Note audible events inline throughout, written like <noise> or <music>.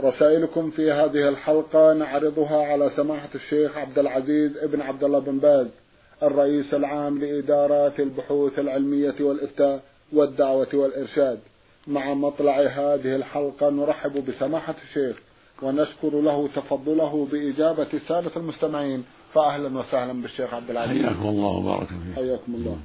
رسائلكم في هذه الحلقة نعرضها على سماحة الشيخ عبد العزيز ابن عبد الله بن باز الرئيس العام لإدارات البحوث العلمية والإفتاء والدعوة والإرشاد. مع مطلع هذه الحلقة نرحب بسماحة الشيخ ونشكر له تفضله بإجابة سادة المستمعين فأهلا وسهلا بالشيخ عبد العزيز. حياكم الله وبارك فيك. حياكم الله.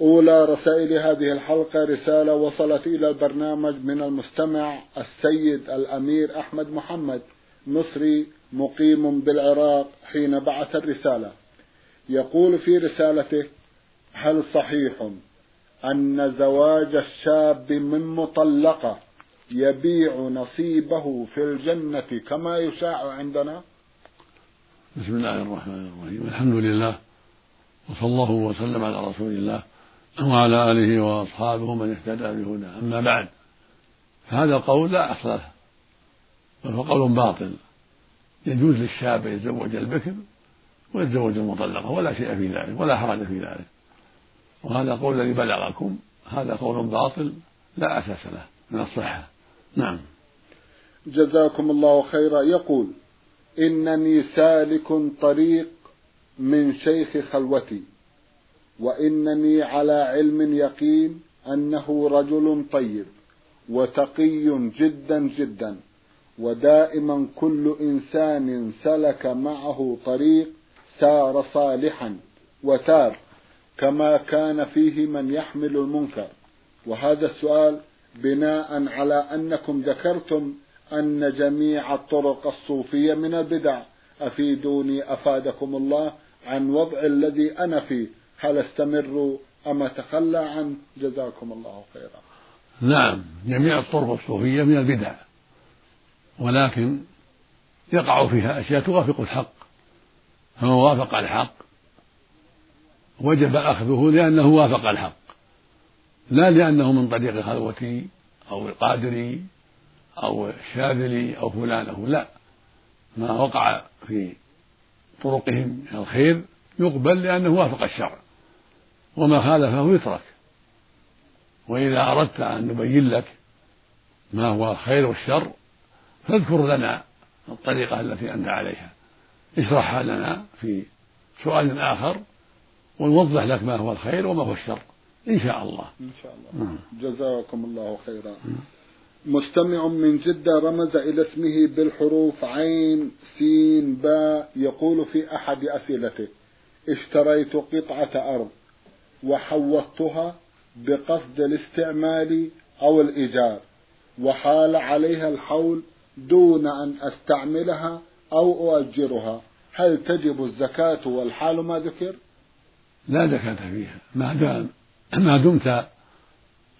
أولى رسائل هذه الحلقة رسالة وصلت إلى البرنامج من المستمع السيد الأمير أحمد محمد مصري مقيم بالعراق حين بعث الرسالة. يقول في رسالته هل صحيح أن زواج الشاب من مطلقة يبيع نصيبه في الجنة كما يشاع عندنا؟ بسم الله الرحمن الرحيم. الحمد لله وصلى الله وسلم على رسول الله. وعلى آله وأصحابه من اهتدى بهداه. أما بعد فهذا القول لا أصل له بل هو قول باطل. يجوز للشاب يتزوج البكر ويتزوج المطلقة ولا شيء في ذلك ولا حرج في ذلك. وهذا القول الذي بلغكم هذا قول باطل لا أساس له من الصحة. نعم. جزاكم الله خيرا. يقول إنني سالك طريق من شيخ خلوتي. وإنني على علم يقين أنه رجل طيب وتقي جدا جدا ودائما كل إنسان سلك معه طريق سار صالحا وتار كما كان فيه من يحمل المنكر. وهذا السؤال بناء على أنكم ذكرتم أن جميع الطرق الصوفية من البدع. أفيدوني أفادكم الله عن وضع الذي أنا فيه. هل استمر أم أتخلى عنه جزاكم الله خيرا؟ نعم جميع الطرق الصوفية من البدع ولكن يقع فيها أشياء توافق الحق. فمن وافق الحق وجب أخذه لأنه وافق الحق لا لأنه من طريق خلوتي أو القادري أو الشاذلي أو فلان لا. ما وقع في طرقهم من الخير يقبل لأنه وافق الشرع. وما خالفه يترك. وإذا أردت أن نبين لك ما هو الخير والشر فاذكر لنا الطريقة التي أنت عليها. اشرحها لنا في سؤال آخر ونوضح لك ما هو الخير وما هو الشر إن شاء الله. إن شاء الله. نعم. جزاكم الله خيرا. مستمع من جدة رمز إلى اسمه بالحروف عين سين باء يقول في أحد أسئلته اشتريت قطعة أرض. وحوضتها بقصد الاستعمال أو الإيجار وحال عليها الحول دون أن أستعملها أو أؤجرها. هل تجب الزكاة والحال ما ذكر؟ لا زكاة فيها. ما دام ما دمت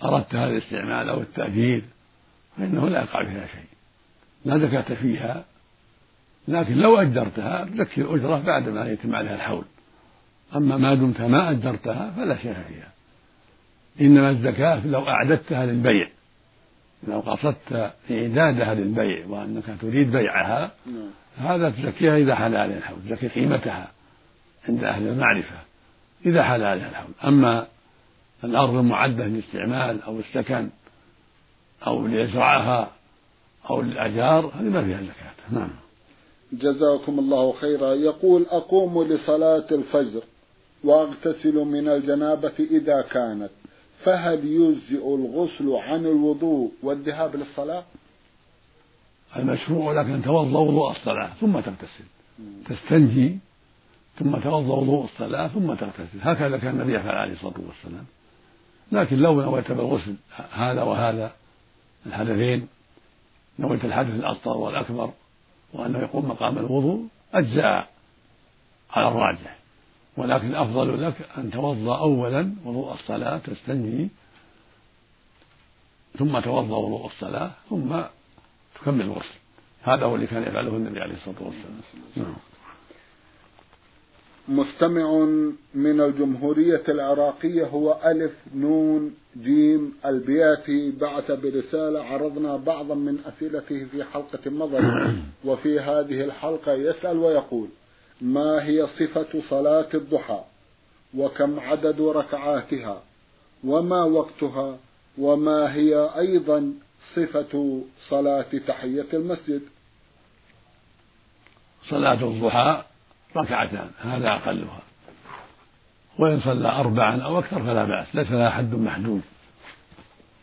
أردت هذا الاستعمال أو التأجير فإنه لا يقع فيها شيء. لا زكاة فيها لكن لو أجرتها تزكي الأجرة بعد ما يتم عليها الحول. أما ما دمت ما أجرتها فلا شيء فيها. إنما الزكاة لو أعددتها للبيع لو قصدت إعدادها للبيع وأنك تريد بيعها نعم. هذا تزكيها إذا حال عليها الحول تزكي قيمتها عند أهل المعرفة إذا حال عليها الحول. أما الأرض المعدة للاستعمال أو السكن أو ليزرعها أو للأجار هذه ما فيها زكاة. نعم. جزاكم الله خيرا. يقول أقوم لصلاة الفجر. واغتسل من الجنابة إذا كانت. فهل يجزئ الغسل عن الوضوء والذهاب للصلاة؟ المشروع لك أن توضأ وضوء الصلاة ثم تغتسل. تستنجي ثم توضأ وضوء الصلاة ثم تغتسل. هكذا كان النبي يفعل عليه الصلاة والسلام لكن لو نويت بالغسل هذا وهذا الحدثين نويت الحدث الأصغر والأكبر وأنه يقوم مقام الوضوء أجزاء على الراجح. ولكن الأفضل لك أن توضأ أولا وضوء الصلاة تستنجي ثم توضأ وضوء الصلاة ثم تكمل الغسل. هذا هو اللي كان يفعله النبي عليه الصلاة والسلام. نعم. مستمع من الجمهورية العراقية هو ألف نون جيم البياتي بعث برسالة عرضنا بعضا من أسئلته في حلقة مضت <coughs> وفي هذه الحلقة يسأل ويقول. ما هي صفة صلاة الضحى؟ وكم عدد ركعاتها؟ وما وقتها؟ وما هي أيضا صفة صلاة تحية المسجد؟ صلاة الضحى ركعتان هذا أقلها. وإن صلى أربعا أو أكثر فلا بأس ليس لها حد محدود.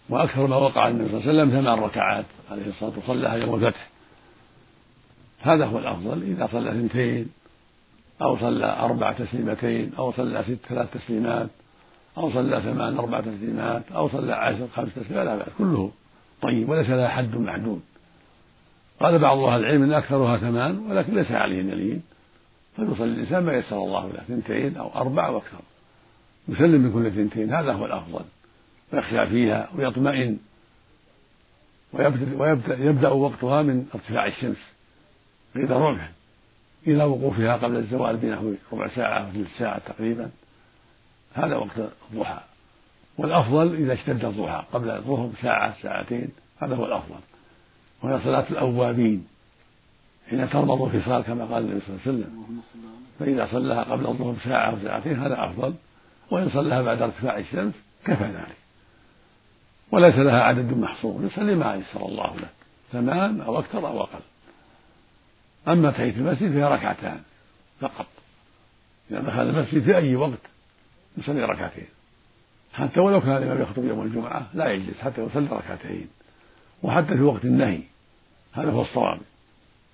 وأكثر ما وقع النبي صلى الله عليه وسلم ثمان ركعات عليه الصلاة والسلام صلىها يوم الفتح. هذا هو الأفضل إذا صلى اثنتين أو صلى أربع تسليمتين أو صلى ست ثلاث تسليمات أو صلى ثمان أربع تسليمات أو صلى عشر خمس تسليمات لا بأس كله طيب وليس لها حد محدود قال بعض أهل العلم أن أكثرها ثمان ولكن ليس عليه دليل. فيصلي الإنسان ما يسر الله له اثنتين أو أربع أو أكثر. يسلم من كل اثنتين هذا هو الأفضل. ويخشى فيها ويطمئن. ويبدأ, ويبدأ يبدأ وقتها من ارتفاع الشمس قيل ربع إلى وقوفها قبل الزوال بنحو ربع ساعة أو ثلث ساعة تقريبا هذا وقت الضحى. والأفضل إذا اشتد الضحى قبل الظهر ساعة ساعتين هذا هو الأفضل. وهي صلاة الأوابين. حين تربط الفصال كما قال النبي صلى الله عليه وسلم. فإذا صلىها قبل الظهر ساعة أو ساعتين هذا أفضل. وإن صلىها بعد ارتفاع الشمس كفى ذلك. وليس لها عدد محصور يصلي ما يسر الله له ثمان أو أكثر أو أقل. أما تحية المسجد فيها ركعتان فقط. إذا دخل المسجد في أي وقت يصلي ركعتين. حتى ولو كان الإمام يخطب يوم الجمعة لا يجلس حتى يصلي ركعتين. وحتى في وقت النهي هذا هو الصواب.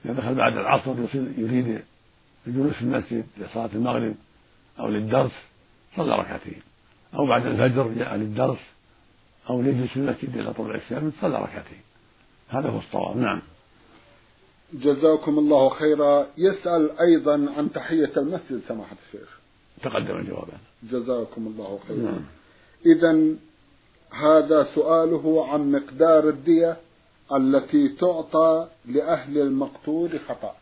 إذا دخل بعد العصر يريد الجلوس في المسجد لصلاة المغرب أو للدرس صلى ركعتين. أو بعد الفجر جاء للدرس أو ليجلس في المسجد إلى طلوع الشمس صلى ركعتين. هذا هو الصواب. نعم. جزاكم الله خيرا. يسأل أيضا عن تحية المسجد سماحة الشيخ. تقدم الجواب. جزاكم الله خيرا. نعم. إذا هذا سؤاله عن مقدار الدية التي تعطى لأهل المقتول خطأ.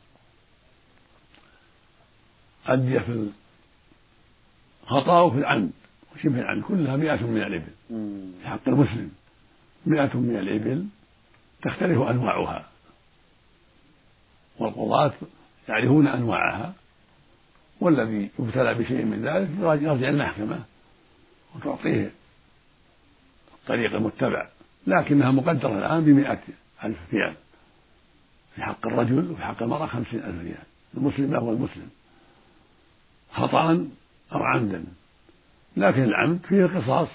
الدية في الخطأ وفي العمد وشبه العمد. كلها مئة من الإبل. في حق المسلم مئة من الإبل تختلف أنواعها. والقضاة يعرفون أنواعها والذي يبتلى بشيء من ذلك يرجع المحكمة وتعطيه الطريق المتبع لكنها مقدرة الآن بمئة ألف ريال. في حق الرجل وفي حق المرأة خمسين ألف ريال المسلم له المسلم خطأ أو عمدا لكن العمد فيه قصاص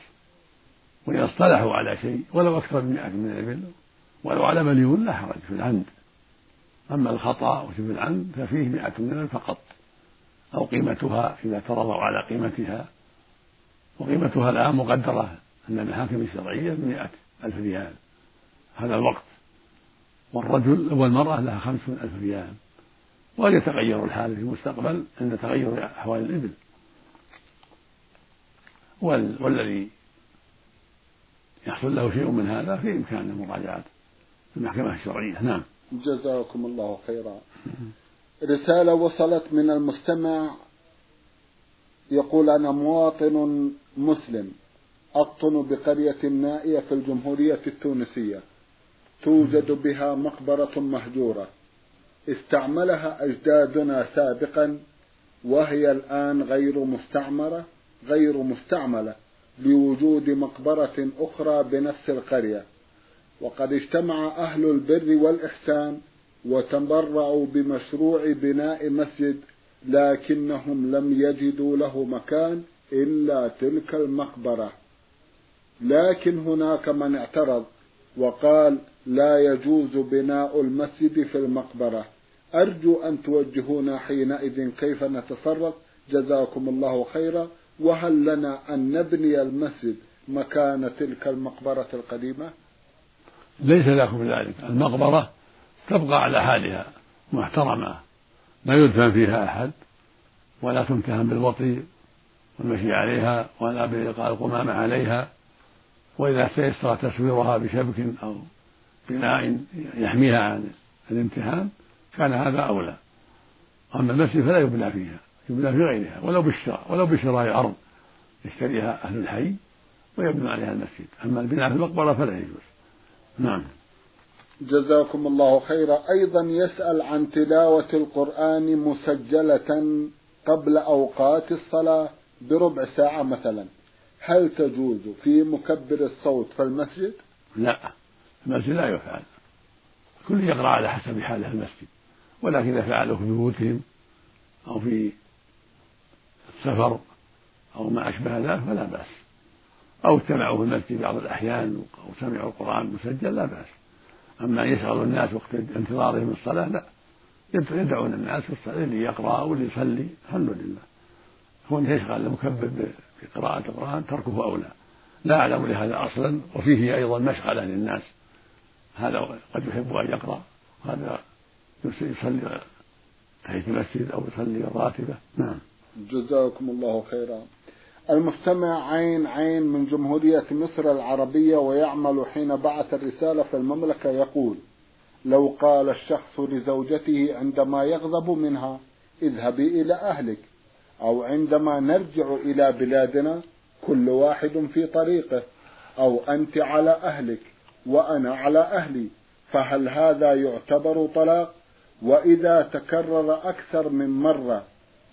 وإذا اصطلحوا على شيء ولو أكثر من مئة من الإبل ولو على مليون لا حرج في العمد. أما الخطأ وشبه العمد ففيه مئة من فقط أو قيمتها إذا ترضوا على قيمتها. وقيمتها الآن مقدرة عند المحاكم الشرعية بمئة ألف ريال. هذا الوقت. والرجل والمرأة لها خمسون ألف ريال. وقد يتغير الحال في المستقبل عند تغير أحوال الإبل. والذي يحصل له شيء من هذا في إمكانه مراجعة المحكمة الشرعية. نعم. جزاكم الله خيرا. رسالة وصلت من المستمع يقول أنا مواطن مسلم أقطن بقرية نائية في الجمهورية التونسية توجد بها مقبرة مهجورة. استعملها أجدادنا سابقا وهي الآن غير مستعمرة غير مستعملة لوجود مقبرة أخرى بنفس القرية. وقد اجتمع أهل البر والإحسان وتبرعوا بمشروع بناء مسجد لكنهم لم يجدوا له مكان إلا تلك المقبرة. لكن هناك من اعترض وقال لا يجوز بناء المسجد في المقبرة. أرجو أن توجهونا حينئذ كيف نتصرف؟ جزاكم الله خيرا. وهل لنا أن نبني المسجد مكان تلك المقبرة القديمة؟ ليس لكم ذلك. المقبرة تبقى على حالها محترمة لا يدفن فيها أحد ولا تمتهن بالوطي والمشي عليها ولا بإلقاء القمامة عليها وإذا تيسر تسويرها بشبك أو بناء يحميها عن الامتهان كان هذا أولى. أما المسجد فلا يبنى فيها يبنى في غيرها ولو بالشراء ولو بشراء أرض يشتريها أهل الحي ويبنى عليها المسجد. أما البناء في المقبرة فلا يجوز. نعم. جزاكم الله خيرا. أيضا يسأل عن تلاوة القرآن مسجلة قبل أوقات الصلاة بربع ساعة مثلا. هل تجوز في مكبر الصوت في المسجد؟ لا المسجد لا يفعل. كل يقرأ على حسب حاله المسجد. ولكن إذا فعله في بيوتهم أو في السفر أو ما أشبه ذلك فلا بأس. أو اجتمعوا في المسجد بعض الأحيان أو سمعوا القرآن مسجل لا بأس. أما أن يشغلوا الناس وقت انتظارهم الصلاة لا. يدعون الناس في الصلاة اللي يقرأ واللي يصلي الحمد لله. كون يشغل المكبر بقراءة القرآن تركه أولى. لا أعلم لهذا أصلا وفيه أيضا مشغلة للناس. هذا قد يحب أن يقرأ. هذا يصلي تحية المسجد أو يصلي الراتبة. نعم. جزاكم الله خيرا. المستمع عين عين من جمهورية مصر العربية ويعمل حين بعث الرسالة في المملكة يقول لو قال الشخص لزوجته عندما يغضب منها اذهبي إلى أهلك أو عندما نرجع إلى بلادنا كل واحد في طريقه أو أنت على أهلك وأنا على أهلي فهل هذا يعتبر طلاق؟ وإذا تكرر أكثر من مرة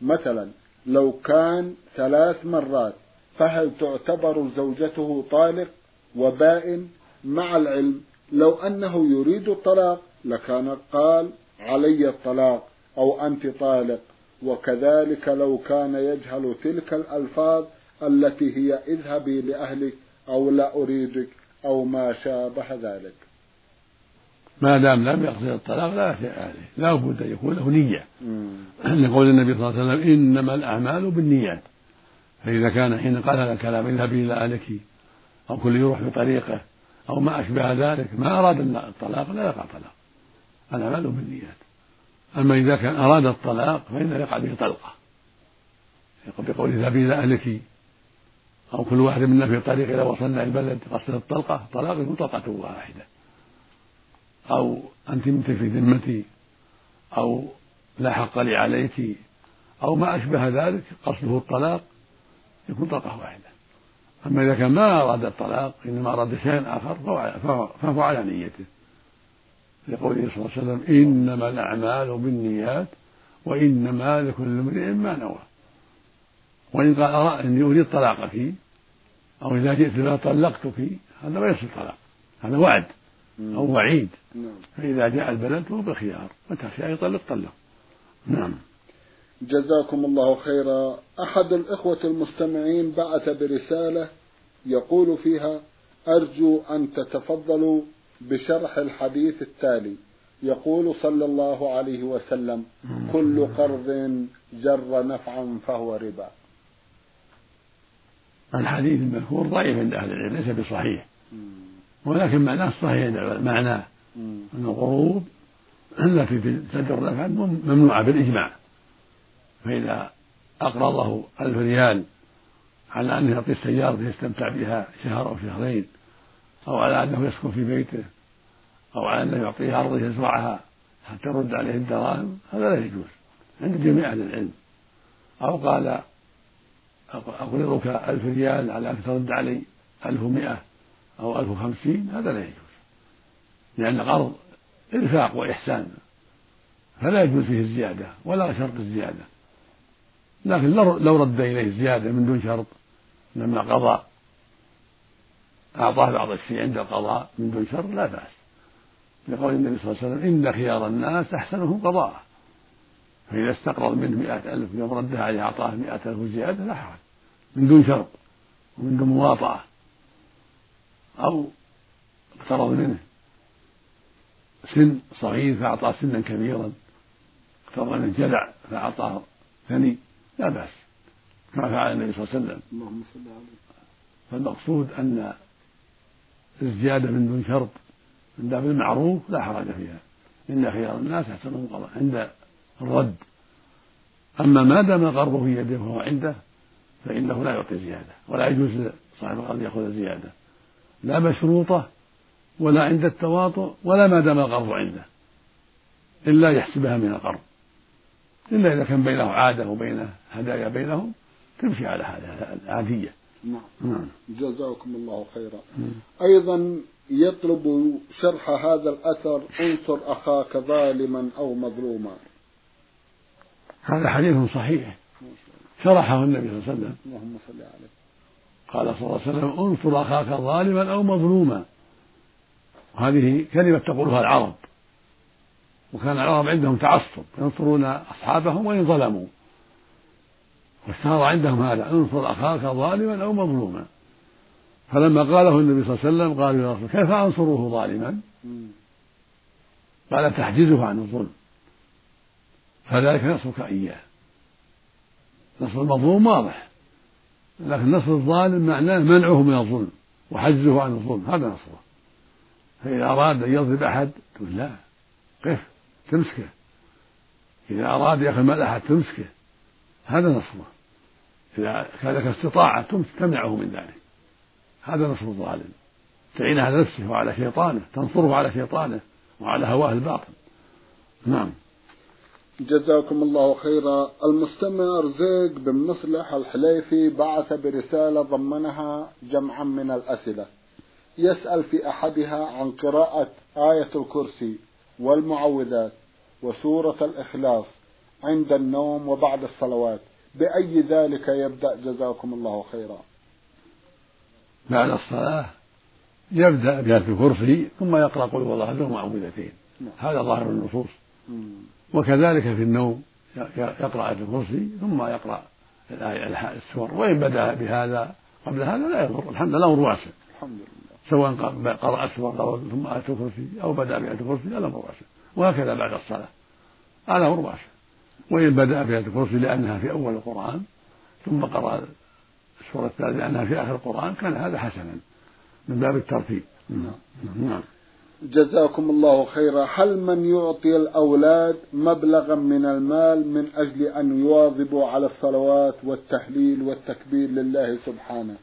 مثلا لو كان ثلاث مرات فهل تعتبر زوجته طالق وبائن مع العلم لو أنه يريد الطلاق لكان قال علي الطلاق أو أنت طالق. وكذلك لو كان يجهل تلك الألفاظ التي هي اذهبي لأهلك أو لا أريدك أو ما شابه ذلك. ما دام لم يقصد الطلاق لا شيء عليه لا بد أن يكون له نية. لقول النبي صلى الله عليه وسلم إنما الأعمال بالنيات. فإذا كان حين قال هذا الكلام اذهبي إلى أهلك أو كل يروح بطريقه أو ما أشبه ذلك ما أراد الطلاق لا يقع طلاق. الأعمال بالنيات. أما إذا كان أراد الطلاق فإنه يقع به طلقة. بقول اذهبي إلى أهلك. أو كل واحد منا في طريق إذا وصلنا البلد قصد الطلقة طلاق طلقة واحدة. أو أنت مت في ذمتي أو لا حق لي عليك أو ما أشبه ذلك قصده الطلاق يكون طلقة واحدة. أما إذا كان ما أراد الطلاق إنما أراد شيئا آخر فهو على نيته. لقوله صلى الله عليه وسلم إنما الأعمال بالنيات وإنما لكل امرئ ما نوى. وإن قال إني أريد طلاقك أو إذا جئت بها طلقتك هذا ما يصير طلاق هذا وعد. أو وعيد نعم. فإذا جاء البلد فهو بخيار. متى شاء يطلق طلق نعم. جزاكم الله خيرا. أحد الإخوة المستمعين بعث برسالة يقول فيها أرجو أن تتفضلوا بشرح الحديث التالي. يقول صلى الله عليه وسلم كل قرض جر نفعا فهو ربا. الحديث المذكور ضعيف عند أهل العلم ليس بصحيح. ولكن معناه صحيح معناه أن القروض التي تجر نفعا ممنوعة بالإجماع. فإذا أقرضه ألف ريال على أنه يعطي السيارة يستمتع بها شهر أو شهرين أو على أنه يسكن في بيته أو على أنه يعطيه أرض يزرعها حتى يرد عليه الدراهم هذا لا يجوز. عند جميع أهل العلم. أو قال أقرضك ألف ريال على أن ترد علي ألف مئة أو ألف وخمسين هذا لا يجوز. لأن قرض إرفاق وإحسان فلا يجوز فيه الزيادة ولا شرط الزيادة. لكن لو رد إليه الزيادة من دون شرط لما قضى أعطاه بعض الشيء عند القضاء من دون شرط لا بأس. لقول النبي صلى الله عليه وسلم إن خيار الناس أحسنهم قضاء فإذا استقرض منه مئة ألف يوم ردها عليه أعطاه مئة ألف زيادة لا حرج. من دون شرط ومن دون مواطأة. أو اقترض منه. سن صغير فأعطاه سنا كبيرا. اقترض منه. جدع فأعطاه ثني. لا بأس. كما فعل النبي صلى الله عليه وسلم. اللهم صل عليه فالمقصود أن الزيادة من دون شرط من باب المعروف لا حرج فيها. إن خيار الناس أحسنهم قضاء. عند الرد. أما ما دام القرض في يده وهو عنده فإنه لا يعطي زيادة. ولا يجوز لصاحب القرض يأخذ زيادة. لا مشروطة ولا عند التواطؤ ولا ما دام القرض عنده إلا يحسبها من القرض إلا إذا كان بينه عادة وبينه هدايا بينهم تمشي على هذا العادية نعم. نعم. جزاكم الله خيرا. أيضا يطلب شرح هذا الأثر انصر أخاك ظالما أو مظلوما. هذا حديث صحيح. شرحه النبي صلى الله عليه وسلم. اللهم صل عليه. قال صلى الله عليه وسلم انصر أخاك ظالما أو مظلوما. هذه كلمة تقولها العرب. وكان العرب عندهم تعصب ينصرون أصحابهم وإن ظلموا. واشتهر عندهم هذا انصر أخاك ظالما أو مظلوما. فلما قاله النبي صلى الله عليه وسلم قالوا يا رسول كيف أنصره ظالما؟ قال تحجزه عن الظلم. فذلك نصرك إياه. نصر المظلوم واضح. لكن نصر الظالم معناه منعه من الظلم وحجزه عن الظلم هذا نصره. فإذا أراد أن يضرب أحد تقول لا قف تمسكه. إذا أراد يأخذ مال أحد تمسكه هذا نصره. إذا كان لك استطاعة تمنعه من ذلك هذا نصر الظالم. تعين على نفسه وعلى شيطانه تنصره على شيطانه وعلى هواه الباطل نعم. جزاكم الله خيرا. المستمع رزيق بن مصلح الحليفي بعث برسالة ضمنها جمعا من الأسئلة. يسأل في أحدها عن قراءة آية الكرسي والمعوذات وسورة الإخلاص عند النوم وبعد الصلوات. بأي ذلك يبدأ؟ جزاكم الله خيرا. بعد الصلاة يبدأ بآية الكرسي ثم يقرأ قل والله له معوذتين. نعم. هذا ظاهر النصوص. وكذلك في النوم يقرأ الكرسي ثم يقرأ السور. وإن بدأ بهذا قبل هذا لا يضر. الحمد لله الأمر واسع الحمد لله. سواء قرأ السور ثم آية الكرسي أو بدأ بآية الكرسي الأمر واسع وهكذا بعد الصلاة. الأمر واسع وإن بدأ بآية الكرسي لأنها في أول القرآن ثم قرأ السورة الثالثة لأنها في آخر القرآن كان هذا حسنا من باب الترتيب. نعم. نعم. جزاكم الله خيرا. هل من يعطي الأولاد مبلغا من المال من أجل أن يواظبوا على الصلوات والتهليل والتكبير لله سبحانه؟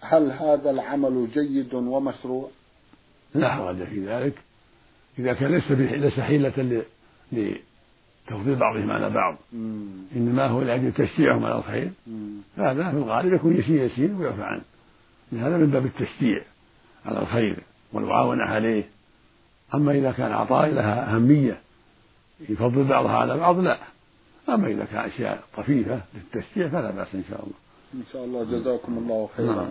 هل هذا العمل جيد ومشروع؟ لا حرج في ذلك. إذا كان ليس ليس حيلة لتفضيل بعضهم على بعض. مم. إنما هو لأجل تشجيعهم على الخير. فهذا في الغالب يكون يسير يسير ويعفى عنه هذا من باب التشجيع على الخير والمعاونة عليه. أما إذا كان عطاء لها أهمية يفضل بعضها على بعض لا. أما إذا كان أشياء طفيفة للتشجيع فلا بأس إن شاء الله. إن شاء الله جزاكم الله خيرا. نعم.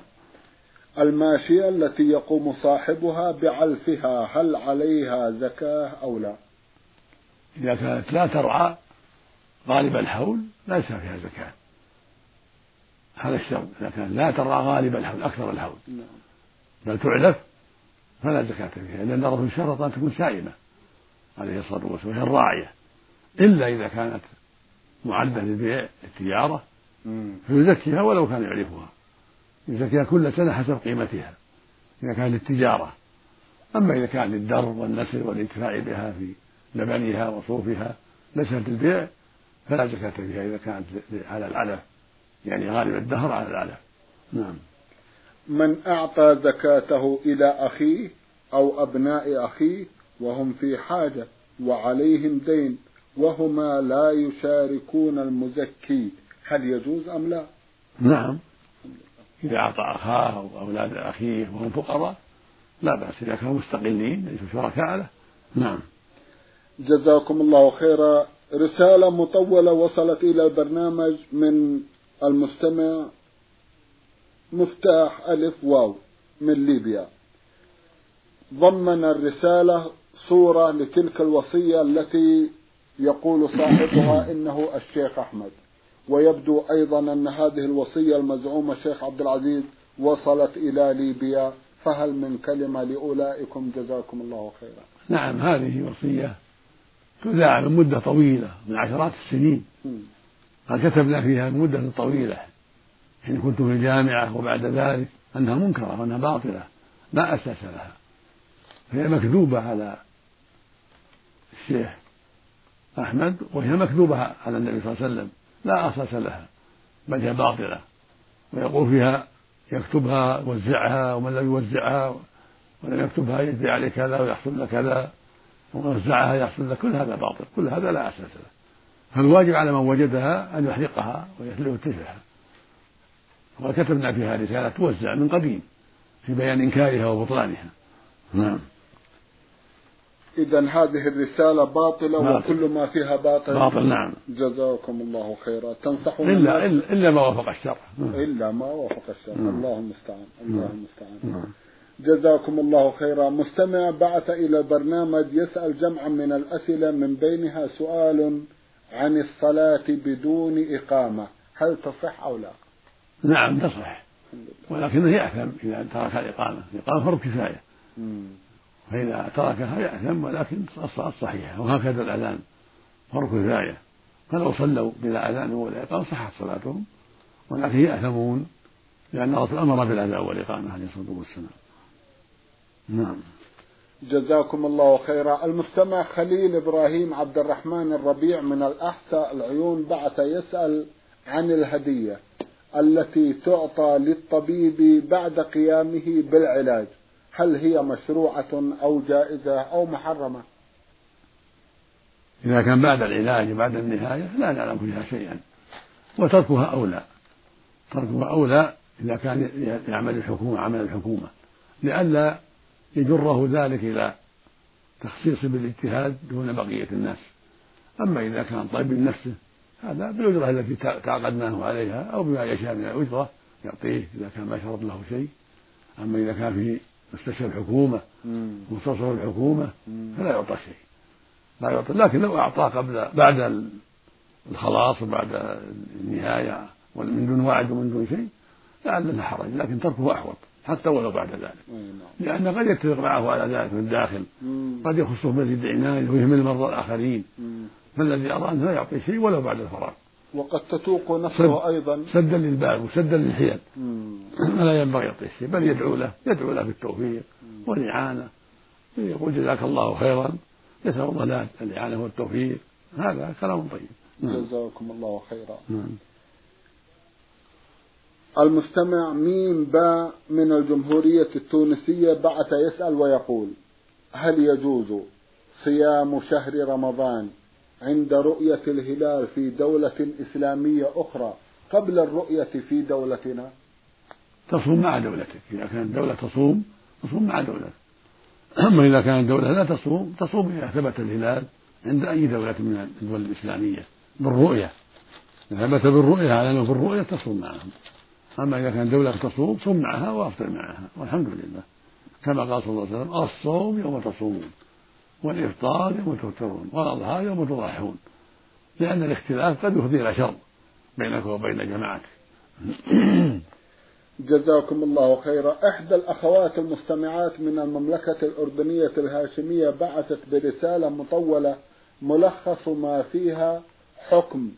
الماشية التي يقوم صاحبها بعلفها هل عليها زكاة أو لا؟ إذا كانت لا ترعى غالب الحول ليس فيها زكاة. هذا الشرط إذا كانت لا ترعى غالب الحول أكثر الحول. نعم. بل تعلف فلا زكاة فيها لأن الرسول شرط أن تكون سائمة عليه الصلاة والسلام وهي الراعية. إلا إذا كانت معدة للبيع التجارة فيزكيها ولو كان يعرفها. يزكيها كل سنة حسب قيمتها إذا كان للتجارة. أما إذا كان للدر والنسل والانتفاع بها في لبنها وصوفها ليست للبيع فلا زكاة فيها إذا كانت على العلف يعني غالب الدهر على العلف نعم. من أعطى زكاته إلى أخيه أو أبناء أخيه وهم في حاجة وعليهم دين وهما لا يشاركون المزكي. هل يجوز أم لا؟ نعم. إذا أعطى أخاه أو أولاد أخيه وهم فقراء لا بأس إذا كانوا مستقلين ليسوا شركاء له. نعم. جزاكم الله خيرا. رسالة مطولة وصلت إلى البرنامج من المستمع مفتاح ألف واو من ليبيا. ضمن الرسالة صورة لتلك الوصية التي يقول صاحبها إنه الشيخ أحمد. ويبدو أيضا أن هذه الوصية المزعومة الشيخ عبد العزيز وصلت إلى ليبيا. فهل من كلمة لأولئكم جزاكم الله خيرا؟ نعم هذه وصية تذاع من مدة طويلة من عشرات السنين. قد كتبنا فيها مدة طويلة. حين كنت في الجامعة وبعد ذلك أنها منكرة وأنها باطلة لا أساس لها. فهي مكذوبة على الشيخ أحمد وهي مكذوبة على النبي صلى الله عليه وسلم لا أساس لها بل هي باطلة. ويقول فيها يكتبها وزعها ومن لم يوزعها ولم يكتبها يجري عليه كذا ويحصل له كذا ومن وزعها يحصل له كل هذا باطل كل هذا لا أساس له. فالواجب على من وجدها أن يحرقها ويتلفها وقد كتبنا فيها رسالة توزع من قديم في بيان إنكارها وبطلانها. نعم. إذا هذه الرسالة باطلة باطل. وكل ما فيها باطل باطل نعم. جزاكم الله خيرا. تنصحون إلا إلا, إلا ما وافق الشرع. إلا ما وافق الشرع. الله المستعان الله المستعان جزاكم الله خيرا. مستمع بعث إلى البرنامج يسأل جمعا من الأسئلة من بينها سؤال عن الصلاة بدون إقامة. هل تصح أو لا؟ نعم تصح. ولكنه يأثم إذا ترك الإقامة. الإقامة فرض كفاية. فإذا تركها يأثم ولكن الصلاة صحيحة وهكذا الأذان. فرض كفاية. فلو صلوا بلا أذان ولا إقامة صحت صلاتهم ولكن يأثمون لأن الرسول أمر بالأذان والإقامة عليه الصلاة والسلام. نعم. جزاكم الله خيرا. المستمع خليل إبراهيم عبد الرحمن الربيع من الأحساء العيون بعث يسأل عن الهدية. التي تعطى للطبيب بعد قيامه بالعلاج. هل هي مشروعة أو جائزة أو محرمة؟ إذا كان بعد العلاج بعد النهاية لا نعلم فيها شيئا. وتركها أولى تركها أولى إذا كان يعمل الحكومة عمل الحكومة. لئلا يجره ذلك إلى تخصيص بالإجتهاد دون بقية الناس. أما إذا كان طيب نفسه هذا بالأجرة التي تعقدناه عليها أو بما يشاء من الأجرة يعطيه إذا كان ما شرط له شيء. أما إذا كان في مستشفى الحكومة مختصر الحكومة فلا يعطى شيء. لا يعطى لكن لو أعطاه قبل بعد الخلاص وبعد النهاية من دون وعد ومن دون شيء لعل حرج لكن تركه أحوط حتى ولو بعد ذلك. نعم. لأن قد يتفق معه على ذلك في الداخل قد يخصه مزيد عناية ويهمل المرضى الآخرين. فالذي أرى أنه لا يعطي شيء ولو بعد الفراغ. وقد تتوق نفسه أيضا. سدا للباب وسدا للحيل. فلا ينبغي يعطي شيء بل يدعو له يدعو له بالتوفيق والإعانة. يقول جزاك الله خيرا يسأل الله له الإعانة والتوفيق. هذا كلام طيب. جزاكم الله خيرا. نعم. المستمع ميم باء من الجمهورية التونسية بعث يسأل ويقول هل يجوز صيام شهر رمضان عند رؤية الهلال في دولة إسلامية أخرى قبل الرؤية في دولتنا؟ تصوم مع دولتك. إذا كانت دولة تصوم تصوم مع دولتك. أما إذا كانت دولة لا تصوم تصوم إذا ثبت الهلال عند أي دولة من الدول الإسلامية بالرؤية. إذا ثبت بالرؤية على أنه بالرؤية تصوم معهم أما إذا كانت دولة تصوم صم معها وأفطر معها والحمد لله. كما قال صلى الله عليه وسلم الصوم يوم تصومون. والإفطار يوم تفطرون والأضحى يوم تضحون لأن الاختلاف قد يفضي إلى شر بينك وبين جماعتك. <coughs> جزاكم الله خيرا. إحدى الأخوات المستمعات من المملكة الأردنية الهاشمية بعثت برسالة مطولة ملخص ما فيها حكم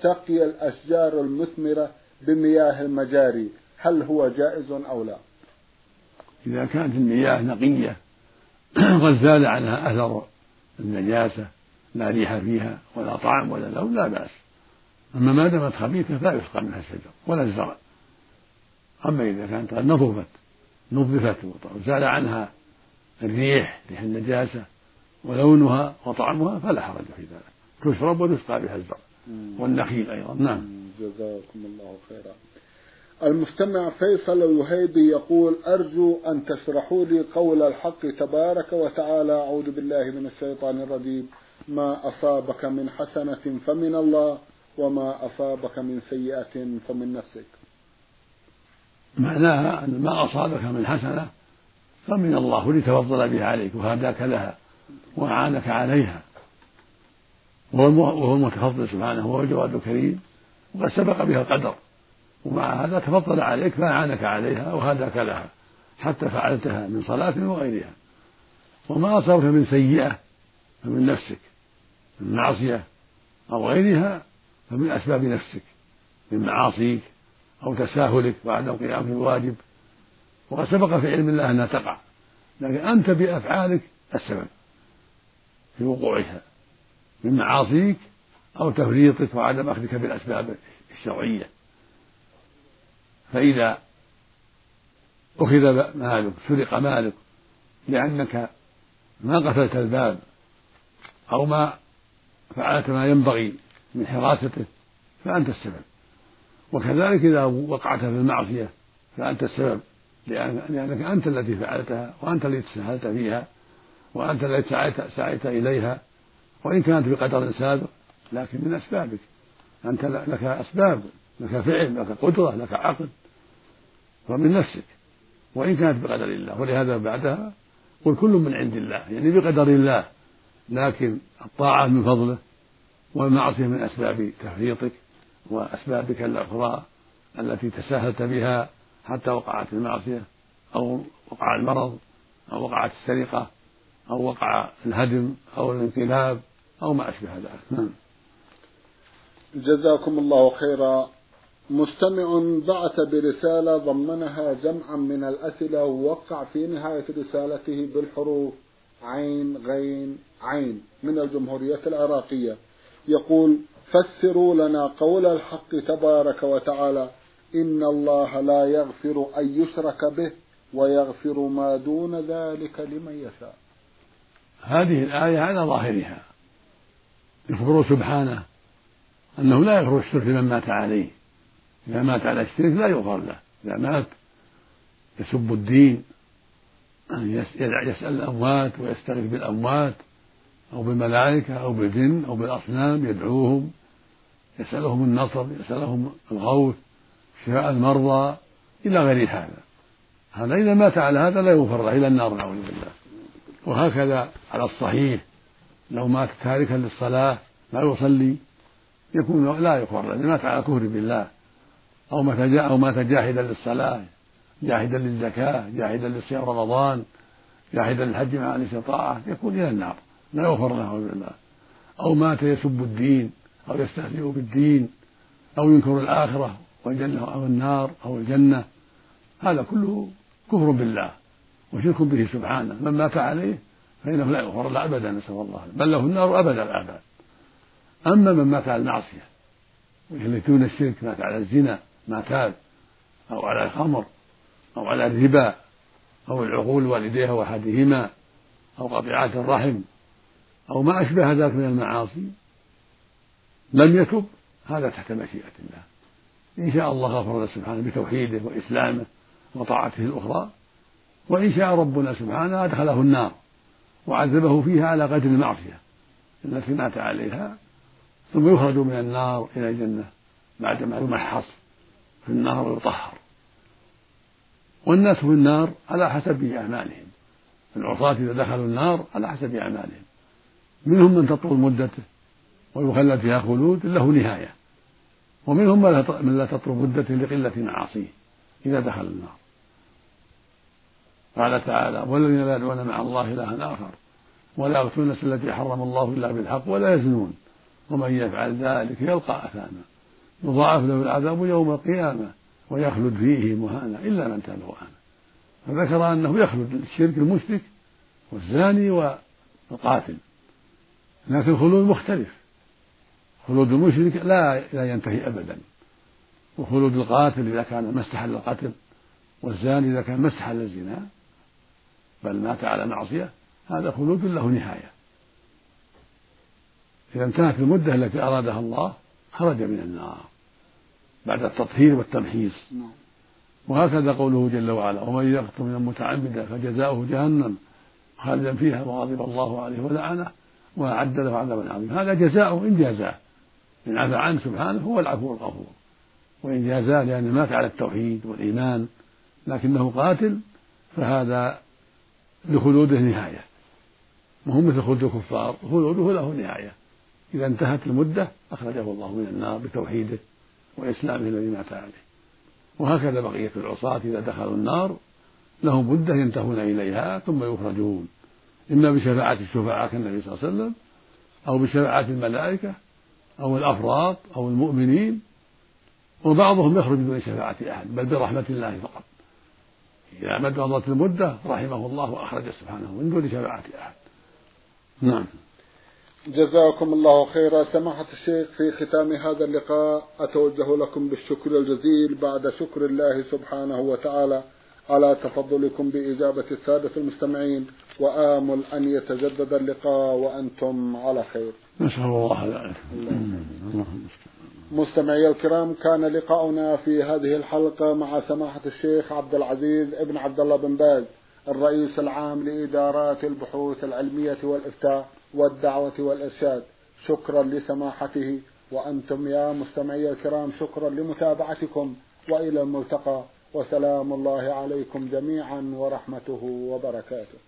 سقي الأشجار المثمرة بمياه المجاري. هل هو جائز أو لا؟ إذا كانت المياه نقية <clears throat> قد زال عنها أثر النجاسة لا ريح فيها ولا طعم ولا لون لا بأس. أما ما دامت خبيثة فلا يسقى منها الشجر ولا الزرع أما إذا كانت قد نظفت نظفت وزال عنها الريح ريح النجاسة ولونها وطعمها فلا حرج في ذلك. تشرب وتسقى بها الزرع. والنخيل أيضا. نعم. جزاكم الله خيرا. المستمع فيصل الوهيبي يقول أرجو أن تشرحوا لي قول الحق تبارك وتعالى. أعوذ بالله من الشيطان الرجيم. ما أصابك من حسنة فمن الله وما أصابك من سيئة فمن نفسك. معناها أن ما أصابك من حسنة فمن الله لتفضل بها عليك وهداك لها وأعانك عليها. وهو المتفضل سبحانه هو الجواد الكريم وقد سبق بها القدر. ومع هذا تفضل عليك فأعانك عليها وهداك لها حتى فعلتها من صلاة وغيرها وما أصابك من سيئة فمن نفسك من معصية أو غيرها فمن أسباب نفسك من معاصيك أو تساهلك وعدم قيام بالواجب وقد سبق في علم الله أنها تقع لكن أنت بأفعالك السبب في وقوعها من معاصيك أو تفريطك وعدم أخذك بالأسباب الشرعية. فإذا أخذ مالك سرق مالك لأنك ما قفلت الباب أو ما فعلت ما ينبغي من حراسته فأنت السبب. وكذلك إذا وقعت في المعصية فأنت السبب لأنك أنت الذي فعلتها وأنت الذي تساهلت فيها وأنت الذي سعيت, سعيت إليها وإن كانت بقدر سابق لكن من أسبابك. أنت لك أسباب. لك فعل لك قدرة لك عقل. فمن نفسك. وإن كانت بقدر الله. ولهذا بعدها قل كل من عند الله. يعني بقدر الله. لكن الطاعة من فضله والمعصية من أسباب تفريطك وأسبابك الأخرى التي تساهلت بها حتى وقعت المعصية أو وقع المرض أو وقعت السرقة أو وقع الهدم أو الانقلاب أو ما أشبه ذلك. نعم. جزاكم الله خيرا. مستمع بعث برسالة ضمنها جمعا من الأسئلة ووقع في نهاية رسالته بالحروف عين غين عين من الجمهورية العراقية. يقول فسروا لنا قول الحق تبارك وتعالى إن الله لا يغفر أن يشرك به ويغفر ما دون ذلك لمن يشاء. هذه الآية على ظاهرها. يخبر سبحانه أنه لا يغفر الشرك لمن مات عليه. إذا مات على الشرك لا يغفر له. إذا مات يسب الدين يسأل الأموات ويستغيث بالأموات أو بالملائكة أو بالجن أو بالأصنام يدعوهم يسألهم النصر يسألهم الغوث شفاء المرضى إلى غير هذا. هذا إذا مات على هذا لا يغفر له إلى النار نعوذ بالله. وهكذا على الصحيح لو مات تاركا للصلاة لا يصلي يكون لا يغفر له. مات على كفر بالله أو مات أو مات جاحدا للصلاة جاحدا للزكاة جاحدا لصيام رمضان جاحدا للحج مع الاستطاعة يكون إلى النار لا يغفر له بالله أو مات يسب الدين أو يستهزئ بالدين أو ينكر الآخرة والجنة أو النار أو الجنة. هذا كله كفر بالله وشرك به سبحانه. من مات عليه فإنه لا يغفر له أبدا نسأل الله. بل له النار أبد الآباد أما من مات على المعصية التي دون الشرك مات على الزنا ما تاب أو على الخمر أو على الربا أو العقول والديه وأحدهما أو قطيعات الرحم أو ما أشبه ذلك من المعاصي لم يتب هذا تحت مشيئة الله. إن شاء الله غفر له سبحانه بتوحيده وإسلامه وطاعته الأخرى وإن شاء ربنا سبحانه أدخله النار وعذبه فيها على قدر المعصية. التي مات عليها ثم يخرج من النار إلى الجنة بعدما يمحص. في النار ويطهر والناس في النار على حسب أعمالهم. العصاة إذا دخلوا النار على حسب أعمالهم. منهم من تطول مدته ويخلد فيها خلود له نهاية. ومنهم من لا تطول مدته لقلة معاصيه إذا دخل النار. قال تعالى والذين لا يدعون مع الله إلها آخر ولا يقتلون التي حرم الله إلا بالحق ولا يزنون. ومن يفعل ذلك يلقى أثاما. يضاعف له العذاب يوم القيامة ويخلد فيه مهانا إلا من تاب وآمن فذكر أنه يخلد الشرك المشرك والزاني والقاتل. لكن الخلود مختلف. خلود المشرك لا لا ينتهي أبدا. وخلود القاتل إذا كان ما استحل القتل والزاني إذا كان ما استحل الزنا بل مات على معصية هذا خلود له نهاية. إذا انتهت المدة التي أرادها الله خرج من النار بعد التطهير والتمحيص نعم. وهكذا قوله جل وعلا ومن يقتل من متعمدا فجزاؤه جهنم خالدا فيها وغضب الله عليه ولعنه وأعد له عذابا عظيما. هذا جزاؤه إن جازاه. إن عفى عنه سبحانه هو العفو الغفور. وإن جازاه لأنه مات على التوحيد والإيمان لكنه قاتل فهذا لخلوده نهاية. وهو مثل خلود الكفار خلوده له نهاية. إذا انتهت المدة أخرجه الله من النار بتوحيده وإسلامه الذي مات عليه. وهكذا بقية العصاة إذا دخلوا النار لهم مدة ينتهون إليها ثم يخرجون. إما بشفاعة الشفعاء كالنبي صلى الله عليه وسلم أو بشفاعة الملائكة أو الأفراط أو المؤمنين وبعضهم يخرج دون شفاعة أحد بل برحمة الله فقط. إذا مضت المدة رحمه الله وأخرج سبحانه من دون شفاعة أحد. نعم. جزاكم الله خيرا. سماحة الشيخ في ختام هذا اللقاء أتوجه لكم بالشكر الجزيل بعد شكر الله سبحانه وتعالى على تفضلكم بإجابة السادة المستمعين وآمل أن يتجدد اللقاء وأنتم على خير. نسأل الله ذلك مستمعي الكرام كان لقاؤنا في هذه الحلقة مع سماحة الشيخ عبد العزيز ابن عبد الله بن باز الرئيس العام لإدارات البحوث العلمية والإفتاء. والدعوة والإرشاد. شكرا لسماحته. وأنتم يا مستمعي الكرام شكرا لمتابعتكم. وإلى الملتقى. وسلام الله عليكم جميعا ورحمته وبركاته.